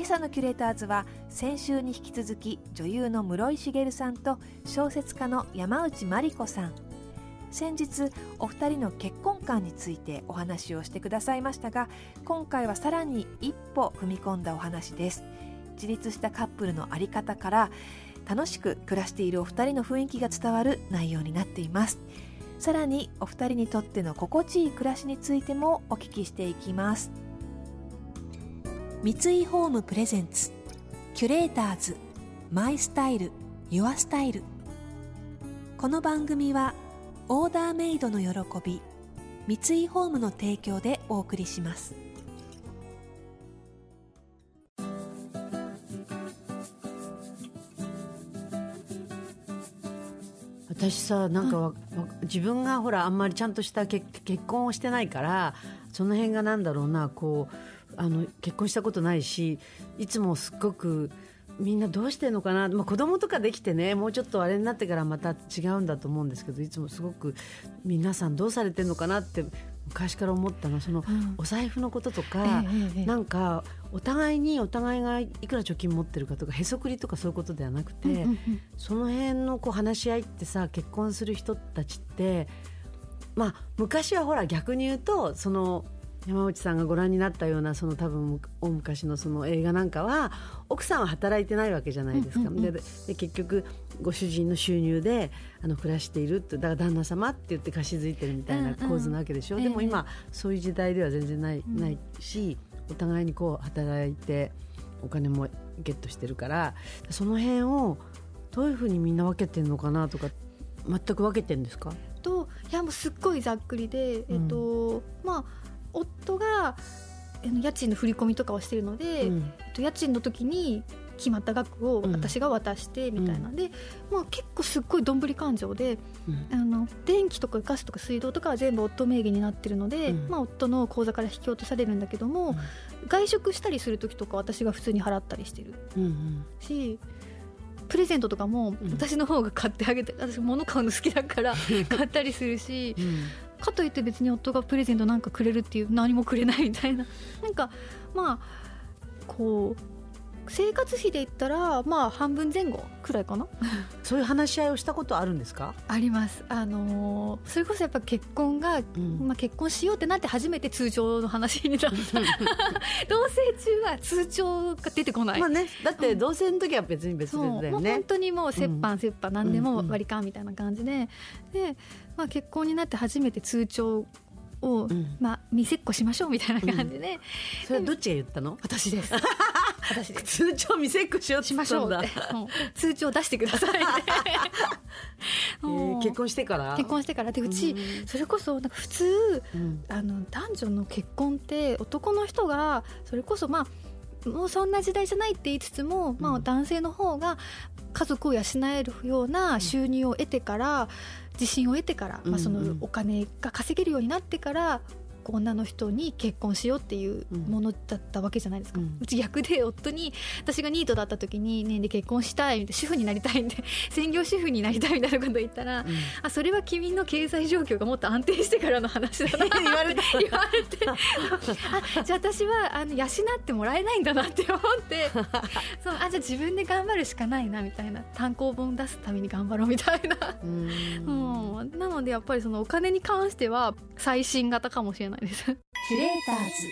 今朝のキュレーターズは先週に引き続き女優の室井茂さんと小説家の山内真理子さん。先日お二人の結婚観についてお話をしてくださいましたが今回はさらに一歩踏み込んだお話です。自立したカップルの在り方から楽しく暮らしているお二人の雰囲気が伝わる内容になっています。さらにお二人にとっての心地いい暮らしについてもお聞きしていきます。三井ホームプレゼンツキュレーターズマイスタイルユアスタイル。この番組はオーダーメイドの喜び三井ホームの提供でお送りします。私さなんかわ、自分がほらあんまりちゃんとした結結婚をしてないからその辺がなんだろうなこうあの結婚したことないしいつもすっごくみんなどうしてるのかな、まあ、子供とかできてねもうちょっとあれになってからまた違うんだと思うんですけどいつもすごく皆さんどうされてるのかなって昔から思ったのその、お財布のこととか、ええ、なんかお互いにお互いがいくら貯金持ってるかとかへそくりとかそういうことではなくて、その辺のこう話し合いってさ結婚する人たちってまあ昔はほら逆に言うとその山内さんがご覧になったようなその多分大昔のその映画なんかは奥さんは働いてないわけじゃないですか、うんうんうん、で結局ご主人の収入であの暮らしているってだから旦那様って言って貸し付いてるみたいな構図なわけでしょ、うんうん、でも今、そういう時代では全然ない,、ないしお互いにこう働いてお金もゲットしてるからその辺をどういうふうにみんな分けてるのかなとか全く分けてるんですか？といやもうすっごいざっくりで、えっと、うん、まあ夫が家賃の振り込みとかをしているので、うん、家賃の時に決まった額を私が渡してみたいなで、うん、まあ、結構すっごいどんぶり勘定で、うん、あの電気とかガスとか水道とかは全部夫名義になってるので、まあ、夫の口座から引き落とされるんだけども、外食したりする時とか私が普通に払ったりしてるし。プレゼントとかも私の方が買ってあげて、私物買うの好きだから 買ったりするし、かといって別に夫がプレゼントなんかくれるっていう何もくれないみたいな。なんかまあこう生活費で言ったらまあ半分前後くらいかな。そういう話し合いをしたことあるんですか？あります。あのー、それこそやっぱ結婚が、うん、まあ、結婚しようってなって初めて通帳の話になった。同棲中は通帳が出てこない。まあねだって同棲の時は別に別々だよね、本当にもう折半折半何でも割り勘みたいな感じで、で、まあ、結婚になって初めて通帳を、うん、まあ見せっこしましょうみたいな感じで、うん、それはどっちが言ったの？私です 私で。す通帳見せっこしようしましょうって。通帳出してください えー、結婚してから？結婚してから。でうち、それこそなんか普通、うん、あの男女の結婚って男の人がそれこそまあもうそんな時代じゃないって言いつつも、まあ、男性の方が家族を養えるような収入を得てから、自信を得てから、まあ、そのお金が稼げるようになってから女の人に結婚しようっていうものだったわけじゃないですか、うん、うち逆で夫に私がニートだった時に、ね、で結婚したい主婦になりたいんで 専業主婦になりたいみたいなこと言ったら、うん、あそれは君の経済状況がもっと安定してからの話だなって 言われて言われて。あじゃあ私はあの養ってもらえないんだなって思って。そうあじゃあ自分で頑張るしかないなみたいな単行本出すために頑張ろうみたいな。うん、なのでやっぱりそのお金に関しては最新型かもしれないないです。キュレーターズ。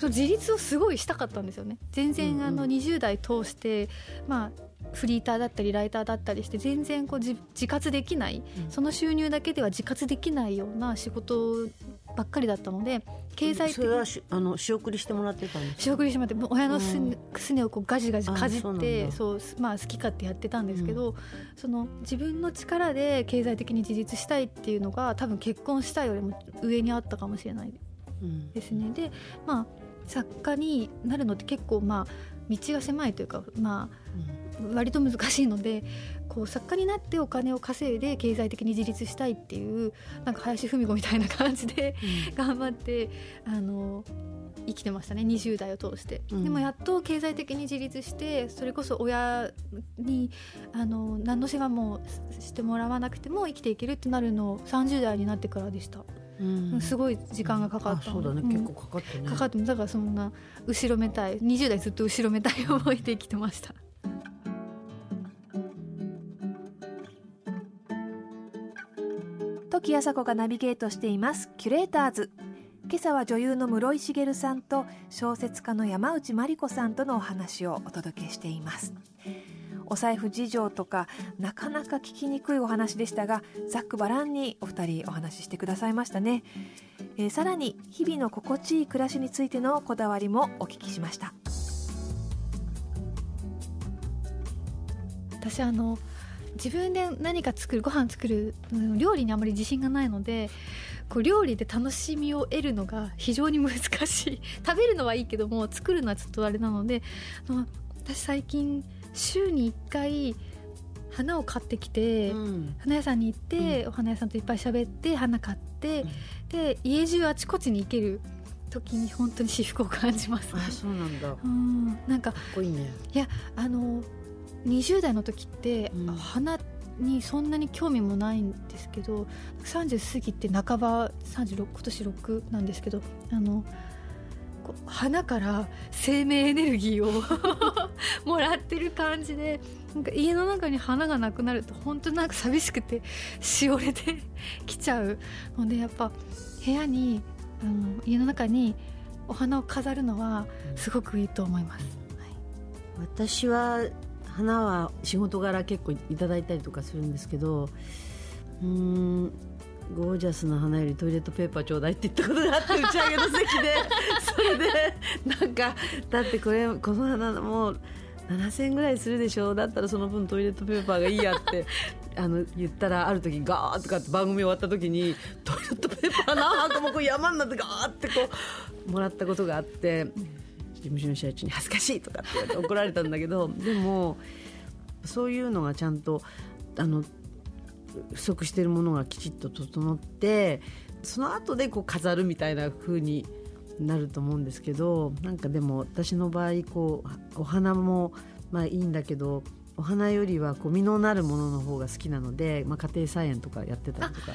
自立をすごいしたかったんですよね。全然あの20代通して、まあフリーターだったりライターだったりして全然こう自活できない、その収入だけでは自活できないような仕事ばっかりだったので経済的にあの仕送りしてもらってたんです仕送りしてもらって親のす,、すねをこうガジガジかじってそうまあ好き勝手やってたんですけど、うん、その自分の力で経済的に自立したいっていうのが多分結婚したいよりも上にあったかもしれないですね。でまあ作家になるのって結構まあ道が狭いというかまあ割と難しいのでこう作家になってお金を稼いで経済的に自立したいっていうなんか林芙美子みたいな感じで、頑張ってあの生きてましたね20代を通して、うん、でもやっと経済的に自立してそれこそ親にあの何の世話もしてもらわなくても生きていけるってなるの30代になってからでした。うん、すごい時間がかかった、そうだね、結構かかってね。かかってだからそんな後ろめたい20代ずっと後ろめたい思いで生きてました時あさこがナビゲートしています。キュレーターズ。今朝は女優の室井茂さんと小説家の山内真理子さんとのお話をお届けしています。お財布事情とかなかなか聞きにくいお話でしたがざっくばらんにお二人お話ししてくださいましたね、えー、さらに日々の心地いい暮らしについてのこだわりもお聞きしました。私あの自分で何か作るご飯作る料理にあまり自信がないのでこう料理で楽しみを得るのが 非常に難しい。食べるのはいいけども作るのはちょっとあれなので私最近週に1回花を買ってきて、うん、花屋さんに行って、うん、お花屋さんといっぱい喋って花買って、うん、で家中あちこちに行ける時に本当に私服を感じます、ね、あそうなんだ。うんなんかかっこいいね。いやあの20代の時って、花にそんなに興味もないんですけど30過ぎて半ば36今年6なんですけどあの花から生命エネルギーを もらってる感じでなんか家の中に花がなくなると本当なんか寂しくてしおれて きちゃう。のでやっぱ部屋にあの家の中にお花を飾るのはすごくいいと思います。はい、私は花は仕事柄結構いただいたりとかするんですけどうんゴージャスな花よりトイレットペーパーちょうだいって言ったことがあって打ち上げの席で それでなんかだってこれこの花もう7000円ぐらいするでしょだったらその分トイレットペーパーがいいやって あの言ったらある時ガーッとかって番組終わった時にトイレットペーパー何箱もこう山になってガーってこうもらったことがあって。事務所の社長に恥ずかしいとかって言われて怒られたんだけど でもそういうのがちゃんとあの不足しているものがきちっと整ってその後でこう飾るみたいな風になると思うんですけどなんかでも私の場合こうお花もまあいいんだけどお花よりはこう実のなるものの方が好きなので、まあ、家庭菜園とかやってたりとか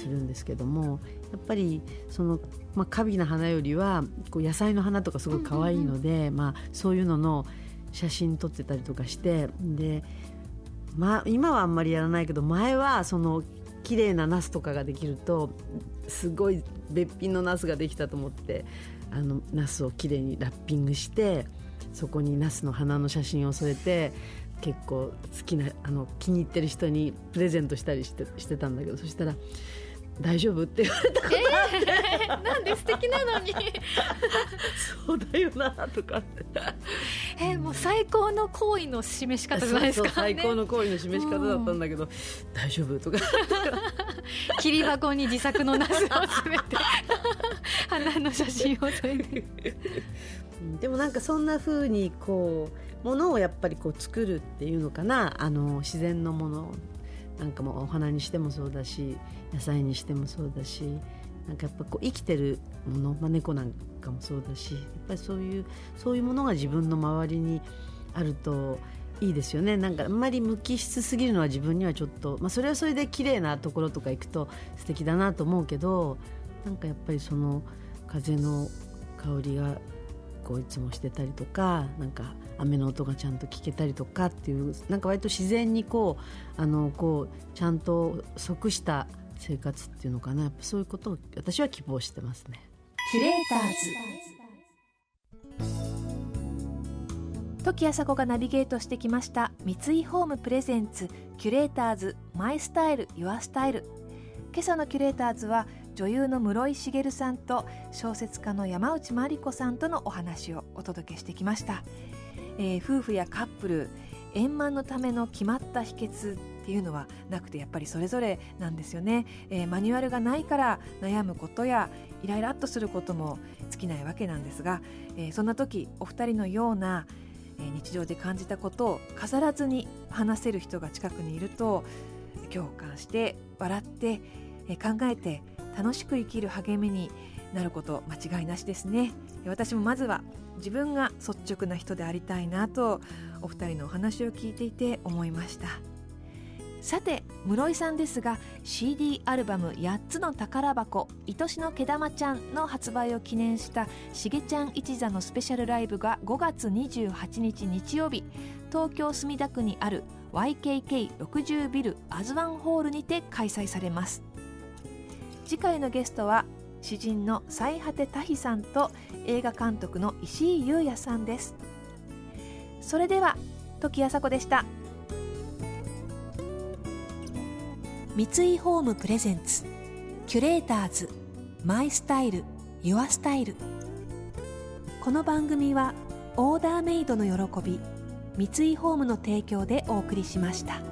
するんですけどもやっぱりその、まあ、花美な花よりはこう野菜の花とかすごい可愛いので、まあ、そういうのの写真撮ってたりとかしてで、まあ、今はあんまりやらないけど前はその綺麗なナスとかができるとすごいべっぴんのナスができたと思ってあのナスをきれいにラッピングしてそこにナスの花の写真を添えて結構好きなあの気に入ってる人にプレゼントしたりしてしてたんだけどそしたら「大丈夫?」って言われたことあって、えー、なんで素敵なのに。そうだよなとかえー、もう最高の行為の示し方じゃないですか、ね、最高の行為の示し方だったんだけど「大丈夫?」とか。切り箱に自作のナスを詰めて花の写真を添えて。でもなんかそんなふうにこうものをやっぱりこう作るっていうのかな。あの自然のものなんかもお花にしてもそうだし野菜にしてもそうだしなんかやっぱこう生きてるもの、まあ、猫なんかもそうだしやっぱりそういうそういうものが自分の周りにあるといいですよね。なんかあんまり無機質すぎるのは自分にはちょっと、まあ、それはそれで綺麗なところとか行くと素敵だなと思うけどなんかやっぱりその風の香りがこういつもしてたりとかなんか雨の音がちゃんと聞けたりとかっていうなんか割と自然にこうあのこうちゃんと即した生活っていうのかな。やっぱそういうことを私は希望してますね。キュレーターズ。時あさこがナビゲートしてきました三井ホームプレゼンツキュレーターズマイスタイルユアスタイル。今朝のキュレーターズは女優の室井茂さんと小説家の山内真理子さんとのお話をお届けしてきました、えー、夫婦やカップル円満のための決まった秘訣っていうのはなくてやっぱりそれぞれなんですよね、えー、マニュアルがないから悩むことやイライラっとすることも尽きないわけなんですが、えー、そんな時お二人のような、えー、日常で感じたことを飾らずに話せる人が近くにいると共感して笑って、え、考えて楽しく生きる励みになること間違いなしですね。私もまずは自分が率直な人でありたいなとお二人のお話を聞いていて思いました。さて室井さんですが CD アルバム「8つの宝箱愛しの毛玉ちゃん」の発売を記念したしげちゃん一座のスペシャルライブが5月28日日曜日東京墨田区にある YKK60 ビルアズワンホールにて開催されます。次回のゲストは詩人の最果て多比さんと映画監督の石井優也さんです。それでは時あさでした。三井ホームプレゼンツ。キュレーターズ。マイスタイル。ユアスタイル。この番組はオーダーメイドの喜び三井ホームの提供でお送りしました。